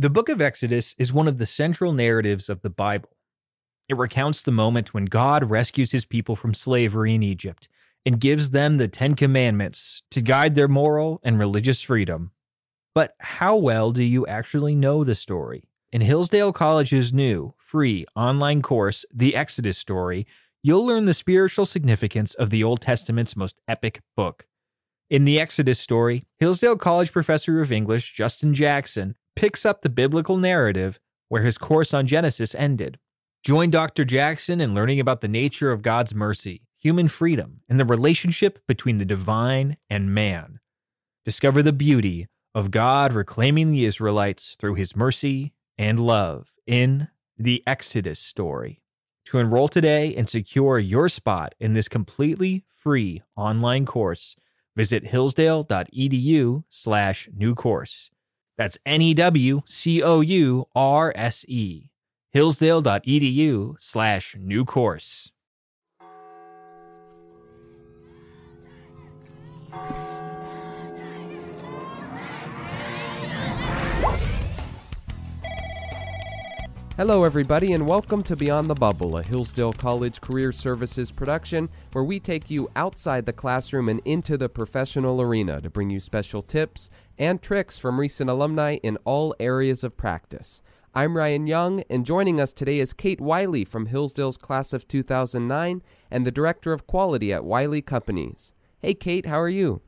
The book of Exodus is one of the central narratives of the Bible. It recounts the moment when God rescues his people from slavery in Egypt and gives them the Ten Commandments to guide their moral and religious freedom. But how well do you actually know the story? In Hillsdale College's new, free online course, The Exodus Story, you'll learn the spiritual significance of the Old Testament's most epic book. In The Exodus Story, Hillsdale College professor of English, Justin Jackson, picks up the biblical narrative where his course on Genesis ended. Join Dr. Jackson in learning about the nature of God's mercy, human freedom, and the relationship between the divine and man. Discover the beauty of God reclaiming the Israelites through his mercy and love in the Exodus story. To enroll today and secure your spot in this completely free online course, visit hillsdale.edu slash new course. That's N-E-W-C-O-U-R-S-E. hillsdale.edu slash new course. Hello, everybody, and welcome to Beyond the Bubble, a Hillsdale College Career Services production where we take you outside the classroom and into the professional arena to bring you special tips and tricks from recent alumni in all areas of practice. I'm Ryan Young, and joining us today is Kate Wiley from Hillsdale's class of 2009 and the Director of Quality at Wiley Companies. Hey, Kate, how are you?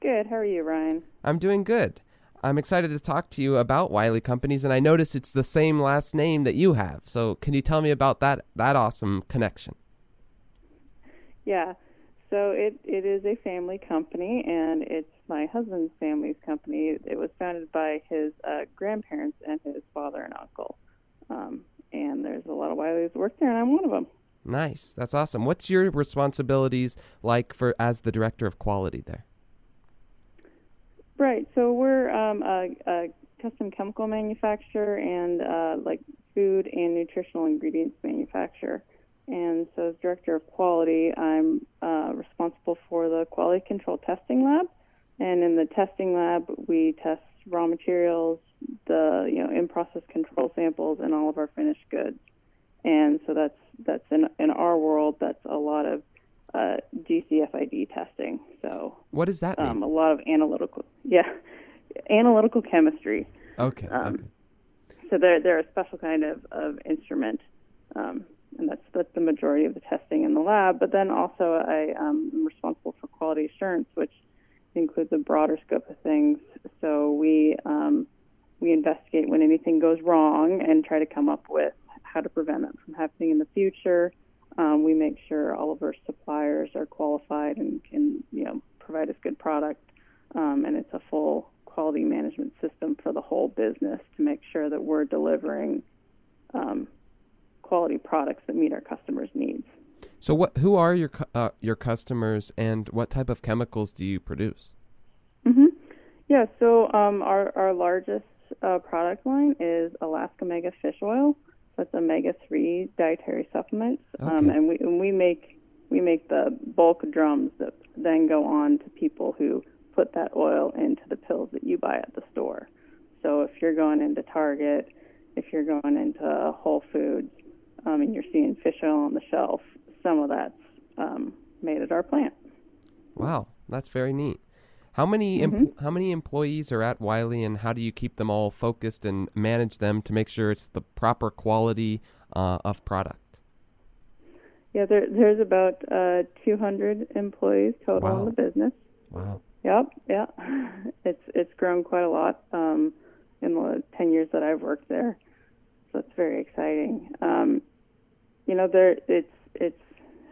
Good. How are you, Ryan? I'm doing good. I'm excited to talk to you about Wiley Companies, and I notice it's the same last name that you have. So, can you tell me about that that awesome connection? Yeah. So it it is a family company, and it's my husband's family's company. It was founded by his uh, grandparents and his father and uncle. Um, and there's a lot of Wileys work there, and I'm one of them. Nice. That's awesome. What's your responsibilities like for as the director of quality there? Right. So we're um, a, a, custom chemical manufacturer and uh, like food and nutritional ingredients manufacturer. And so, as director of quality, I'm uh, responsible for the quality control testing lab. And in the testing lab, we test raw materials, the you know in-process control samples, and all of our finished goods. And so that's that's in in our world, that's a lot of uh, GCFID testing. So what does that mean? Um, a lot of analytical, yeah, analytical chemistry. Okay. Um, okay. So they're they're a special kind of, of instrument, um, and that's that's the majority of the testing in the lab. But then also I um, am responsible for quality assurance, which includes a broader scope of things. So we um, we investigate when anything goes wrong and try to come up with how to prevent it from happening in the future. Um, we make sure all of our suppliers are qualified and can, you know, provide us good product. Um, and it's a full quality management system for the whole business to make sure that we're delivering um, quality products that meet our customers' needs. So, what? Who are your uh, your customers, and what type of chemicals do you produce? Mm-hmm. Yeah. So, um, our our largest uh, product line is Alaska Omega Fish Oil. That's omega three dietary supplements, um, okay. um, and we and we make we make the bulk drums that then go on to people who put that oil into the pills that you buy at the store. So if you're going into Target, if you're going into Whole Foods, um, and you're seeing fish oil on the shelf, some of that's um, made at our plant. Wow, that's very neat. How many mm-hmm. how many employees are at Wiley, and how do you keep them all focused and manage them to make sure it's the proper quality uh, of product? Yeah, there, there's about uh, 200 employees total wow. in the business. Wow. Yep. Yeah. It's it's grown quite a lot um, in the 10 years that I've worked there, so it's very exciting. Um, you know, there it's it's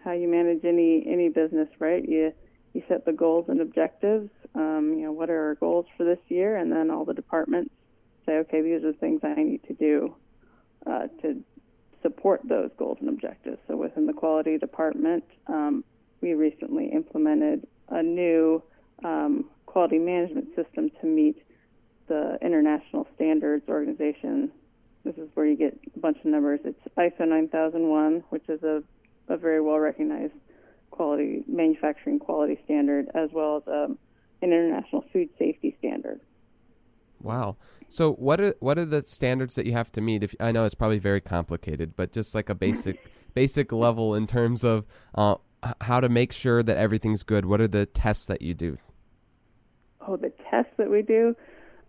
how you manage any any business, right? You you set the goals and objectives. Um, you know, what are our goals for this year? And then all the departments say, okay, these are the things I need to do uh, to support those goals and objectives. So within the quality department, um, we recently implemented a new um, quality management system to meet the International Standards Organization. This is where you get a bunch of numbers. It's ISO 9001, which is a, a very well recognized quality manufacturing quality standard as well as um, an international food safety standard. Wow. So what are what are the standards that you have to meet? If I know it's probably very complicated, but just like a basic basic level in terms of uh, how to make sure that everything's good. What are the tests that you do? Oh, the tests that we do.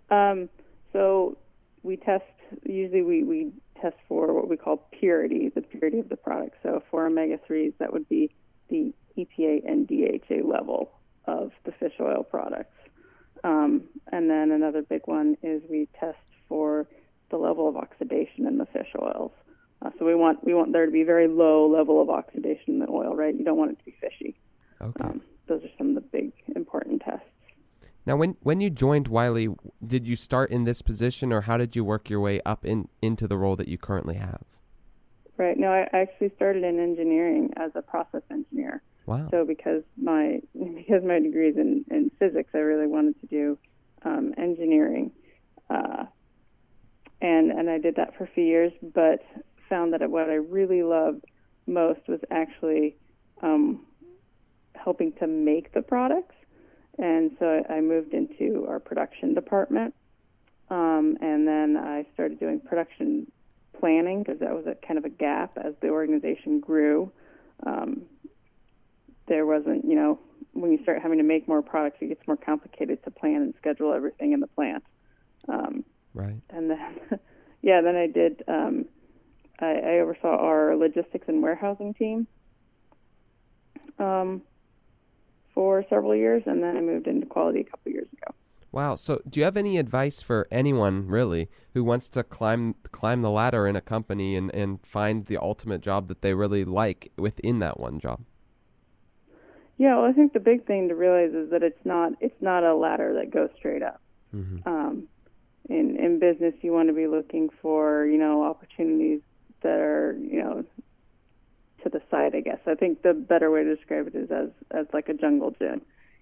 Um, so we test. Usually, we we test for what we call purity, the purity of the product. So for omega threes, that would be the EPA and DHA level of the fish oil products. Um, and then another big one is we test for the level of oxidation in the fish oils. Uh, so we want we want there to be very low level of oxidation in the oil, right? You don't want it to be fishy. Okay. Um, those are some of the big important tests. Now, when when you joined Wiley, did you start in this position, or how did you work your way up in into the role that you currently have? Right. No, I actually started in engineering as a process engineer. Wow. So because my because my degree is in, in physics, I really wanted to do um, engineering, uh, and and I did that for a few years, but found that what I really loved most was actually um, helping to make the products, and so I moved into our production department, um, and then I started doing production planning because that was a kind of a gap as the organization grew. Um, there wasn't, you know, when you start having to make more products, it gets more complicated to plan and schedule everything in the plant. Um, right. And then, yeah, then I did. Um, I, I oversaw our logistics and warehousing team um, for several years, and then I moved into quality a couple years ago. Wow. So, do you have any advice for anyone really who wants to climb climb the ladder in a company and, and find the ultimate job that they really like within that one job? Yeah, well, I think the big thing to realize is that it's not it's not a ladder that goes straight up. Mm-hmm. Um, in in business, you want to be looking for you know opportunities that are you know to the side. I guess I think the better way to describe it is as as like a jungle gym.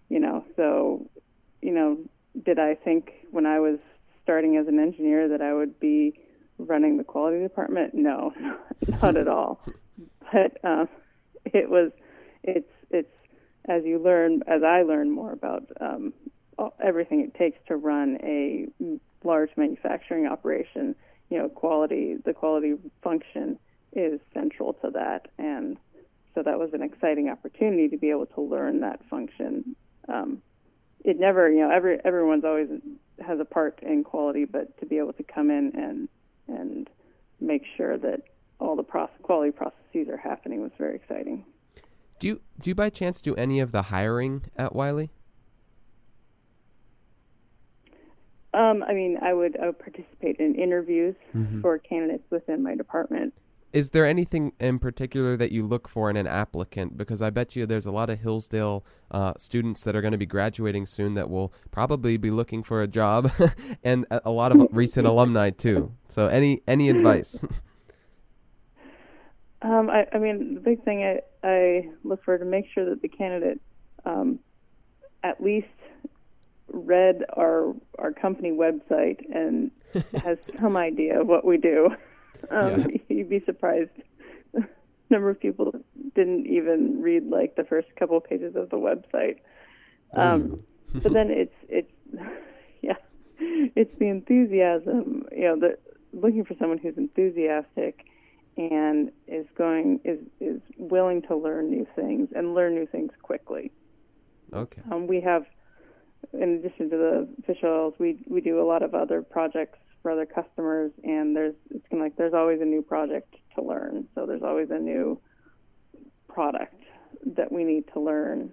You know, so you know, did I think when I was starting as an engineer that I would be running the quality department? No, not at all. But uh, it was it's as you learn, as I learn more about um, everything it takes to run a large manufacturing operation, you know, quality, the quality function is central to that. And so that was an exciting opportunity to be able to learn that function. Um, it never, you know, every everyone's always has a part in quality, but to be able to come in and and make sure that all the process, quality processes are happening was very exciting. Do you do you by chance do any of the hiring at Wiley? Um, I mean, I would, participate in interviews Mhm. for candidates within my department. Is there anything in particular that you look for in an applicant? Because I bet you there's a lot of Hillsdale uh, students that are going to be graduating soon that will probably be looking for a job, and a, a lot of recent alumni too. So, any any advice? Um, I, I mean, the big thing I, I look for to make sure that the candidate um, at least read our our company website and has some idea of what we do. Um, Yeah. You'd be surprised. the number of people didn't even read like the first couple pages of the website. Um, but then it's it's yeah, it's the enthusiasm. You know, the looking for someone who's enthusiastic and is going is is willing to learn new things and learn new things quickly. okay. Um, we have, in addition to the fish oils, we we do a lot of other projects for other customers, and there's it's kind of like there's always a new project to learn. So there's always a new product that we need to learn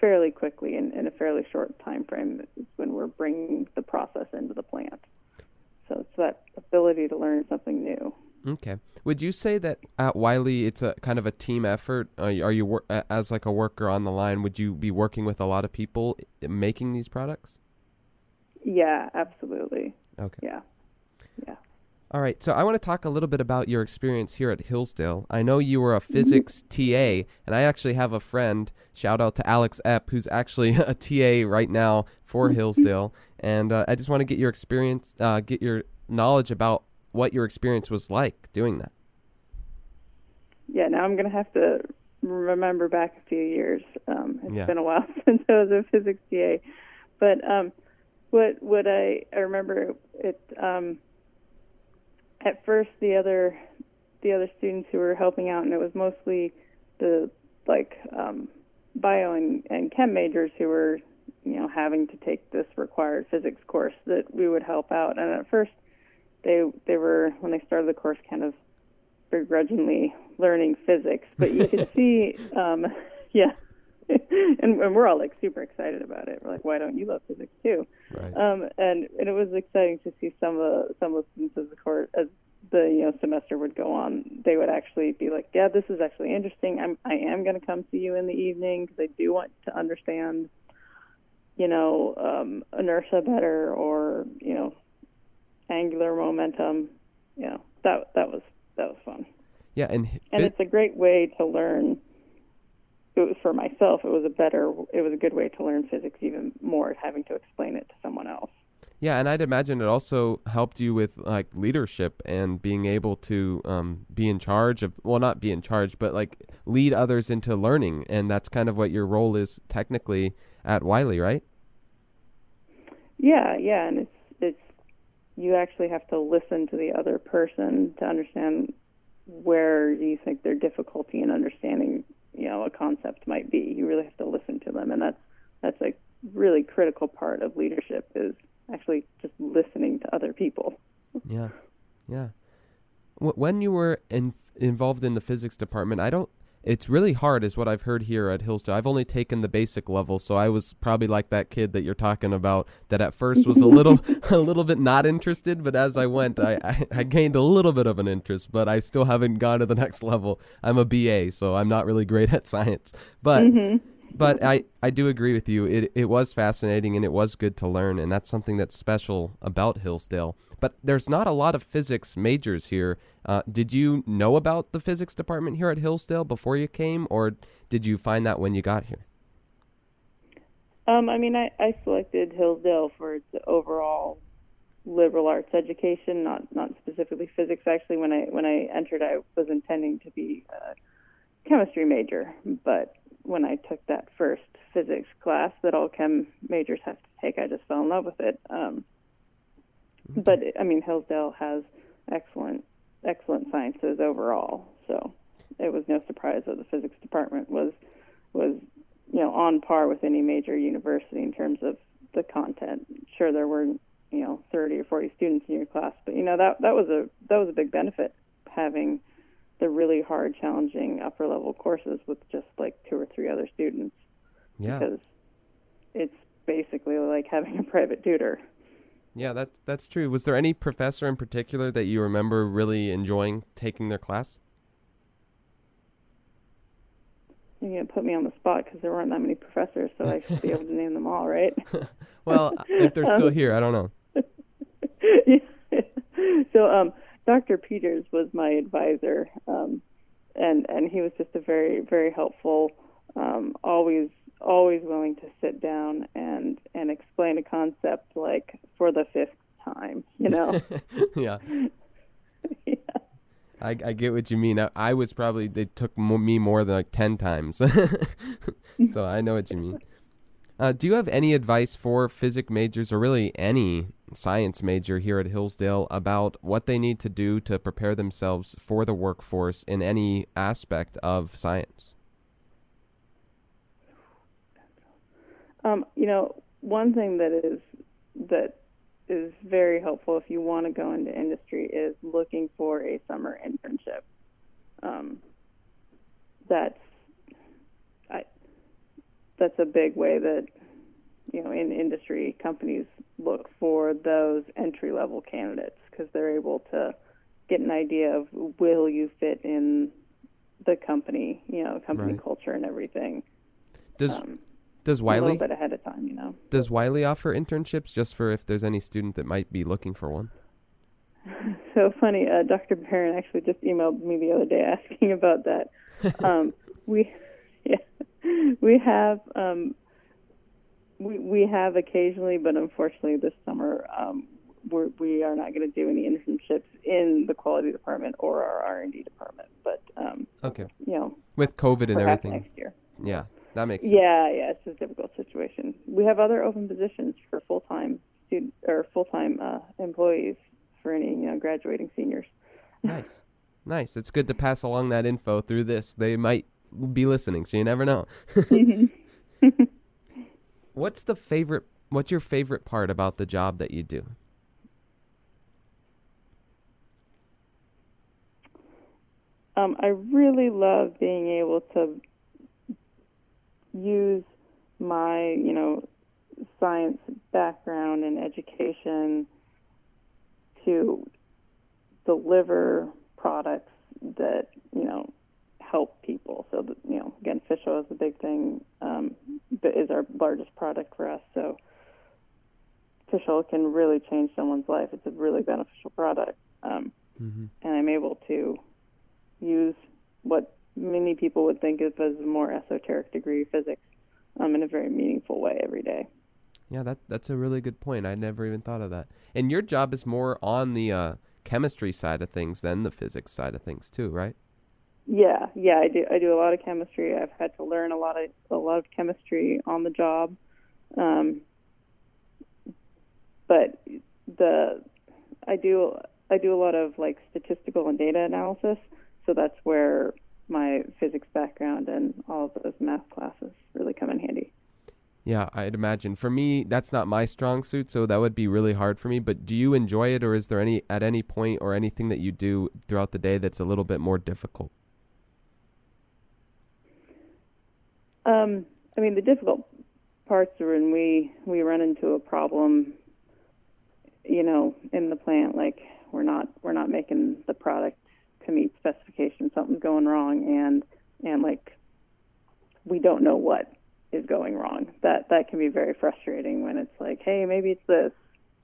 fairly quickly in, in a fairly short time frame when we're bringing the process into the plant. So it's that ability to learn something new. Okay. Would you say that at Wiley it's a kind of a team effort? Are you, are you wor- as like a worker on the line? Would you be working with a lot of people making these products? Yeah, absolutely. Okay. Yeah. Yeah. All right. So I want to talk a little bit about your experience here at Hillsdale. I know you were a physics TA, and I actually have a friend. Shout out to Alex Epp, who's actually a TA right now for Hillsdale. And uh, I just want to get your experience, uh, get your knowledge about what your experience was like doing that. Yeah, now I'm going to have to remember back a few years. Um, it's Yeah. been a while since I was a physics TA. But um, what what I I remember it um, at first the other the other students who were helping out, and it was mostly the like um, bio and, and chem majors who were you know having to take this required physics course that we would help out. And at first they they were when they started the course kind of begrudgingly learning physics, but you could see um, yeah. and, and we're all like super excited about it. We're like, why don't you love physics too? Right. Um, and and it was exciting to see some of some of the students as the course as the you know semester would go on, they would actually be like, yeah, this is actually interesting. I'm I am going to come see you in the evening because I do want to understand, you know, um, inertia better or you know, angular momentum. Know, that that was that was fun. Yeah, and and it's a great way to learn it was for myself it was a better it was a good way to learn physics even more having to explain it to someone else yeah and i'd imagine it also helped you with like leadership and being able to um, be in charge of well not be in charge but like lead others into learning and that's kind of what your role is technically at wiley right yeah yeah and it's you actually have to listen to the other person to understand where you think their difficulty in understanding you know a concept might be. You really have to listen to them, and that's that's a really critical part of leadership is actually just listening to other people. Yeah, yeah. When you were in, involved in the physics department, I don't it's really hard is what I've heard here at Hillsdale. I've only taken the basic level, so I was probably like that kid that you're talking about that at first was a little a little bit not interested, but as I went I, I, I, gained a little bit of an interest, but I still haven't gone to the next level. I'm a BA, so I'm not really great at science. But mm-hmm but I, I do agree with you. It it was fascinating and it was good to learn, and that's something that's special about Hillsdale. But there's not a lot of physics majors here. Uh, did you know about the physics department here at Hillsdale before you came, or did you find that when you got here? Um, I mean, I, I selected Hillsdale for its overall liberal arts education, not not specifically physics. Actually, when I when I entered, I was intending to be a chemistry major, but when I took that first physics class that all chem majors have to take, I just fell in love with it. Um. Mm-hmm. but I mean, Hillsdale has excellent, excellent sciences overall, so it was no surprise that the physics department was was you know on par with any major university in terms of the content. Sure, there were you know 30 or 40 students in your class, but you know that that was a that was a big benefit having the really hard, challenging upper level courses with just like two or three other students. Yeah. Because it's basically like having a private tutor. Yeah, that's that's true. Was there any professor in particular that you remember really enjoying taking their class? You're gonna put me on the spot because there weren't that many professors, so I should be able to name them all, right? well, if they're still um, here, I don't know. yeah. so, um, Dr. Peters was my advisor, um, and and he was just a very very helpful, um, always always willing to sit down and and explain a concept like for the fifth time, you know. yeah. yeah. I, I get what you mean. I, I was probably they took me more than like ten times, so I know what you mean. Uh, do you have any advice for physics majors or really any science major here at Hillsdale about what they need to do to prepare themselves for the workforce in any aspect of science? Um, you know, one thing that is that is very helpful if you want to go into industry is looking for a summer internship. Um, that's I, that's a big way that you know in industry companies look for those entry level candidates because they're able to get an idea of will you fit in the company, you know, company right. culture and everything. Does um, does Wiley a little bit ahead of time, you know? Does Wiley offer internships just for if there's any student that might be looking for one? so funny, uh, Dr. Barron actually just emailed me the other day asking about that. um, we yeah, we have um, we we have occasionally, but unfortunately this summer um, we're, we are not going to do any internships in the quality department or our R and D department. But um, okay, you know, with COVID and everything next year. Yeah, that makes sense. Yeah, yeah, it's a difficult situation. We have other open positions for full time student or full time uh, employees for any you know graduating seniors. Nice, nice. It's good to pass along that info through this. They might be listening, so you never know. what's the favorite? What's your favorite part about the job that you do? Um, I really love being able to use my, you know, science background and education to deliver products that, you know, help people. So, that, you know, again, fish oil is a big thing, um, but is our largest product for us. So, fish oil can really change someone's life. It's a really beneficial product. Um, mm-hmm. And I'm able to many people would think of as a more esoteric degree physics um, in a very meaningful way every day. Yeah, that that's a really good point. I never even thought of that. And your job is more on the uh, chemistry side of things than the physics side of things too, right? Yeah, yeah, I do. I do a lot of chemistry. I've had to learn a lot of a lot of chemistry on the job, um, but the I do I do a lot of like statistical and data analysis. So that's where my physics background and all of those math classes really come in handy. Yeah, I'd imagine. For me, that's not my strong suit, so that would be really hard for me. But do you enjoy it, or is there any at any point or anything that you do throughout the day that's a little bit more difficult? Um, I mean, the difficult parts are when we we run into a problem, you know, in the plant, like we're not we're not making the product to meet specifications, something's going wrong, and and like we don't know what is going wrong. That that can be very frustrating when it's like, hey, maybe it's this.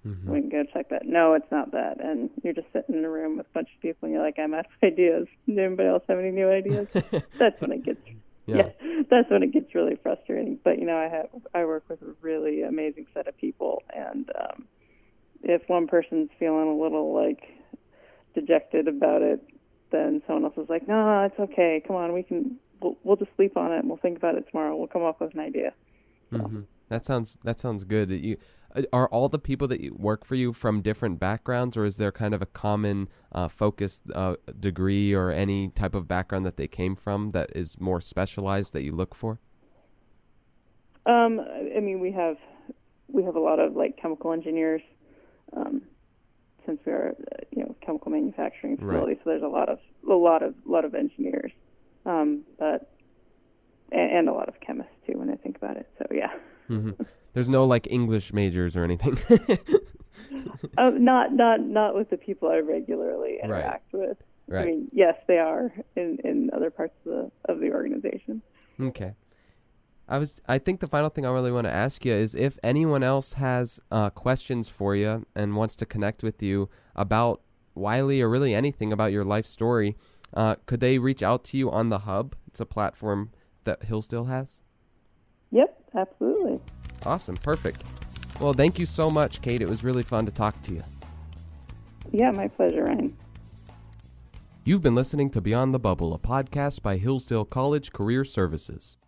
Mm-hmm. We can go check that. No, it's not that. And you're just sitting in a room with a bunch of people, and you're like, I'm out of ideas. Does anybody else have any new ideas? that's when it gets. Yeah. yeah, that's when it gets really frustrating. But you know, I have I work with a really amazing set of people, and um, if one person's feeling a little like dejected about it, then someone else was like, "No, it's okay. Come on, we can. We'll, we'll just sleep on it. and We'll think about it tomorrow. We'll come up with an idea." So. Mm-hmm. That sounds that sounds good. You uh, are all the people that work for you from different backgrounds, or is there kind of a common uh, focused uh, degree or any type of background that they came from that is more specialized that you look for? Um, I mean, we have we have a lot of like chemical engineers. Um, since we are you know chemical manufacturing facility, right. so there's a lot of a lot of lot of engineers, um, but and, and, a lot of chemists too when I think about it. So yeah. Mm-hmm. There's no like English majors or anything. uh, not not not with the people I regularly interact right. with. Right. I mean, yes, they are in in other parts of the of the organization. Okay. I was. I think the final thing I really want to ask you is if anyone else has uh, questions for you and wants to connect with you about Wiley or really anything about your life story, uh, could they reach out to you on the Hub? It's a platform that Hillsdale has. Yep, absolutely. Awesome, perfect. Well, thank you so much, Kate. It was really fun to talk to you. Yeah, my pleasure, Ryan. You've been listening to Beyond the Bubble, a podcast by Hillsdale College Career Services.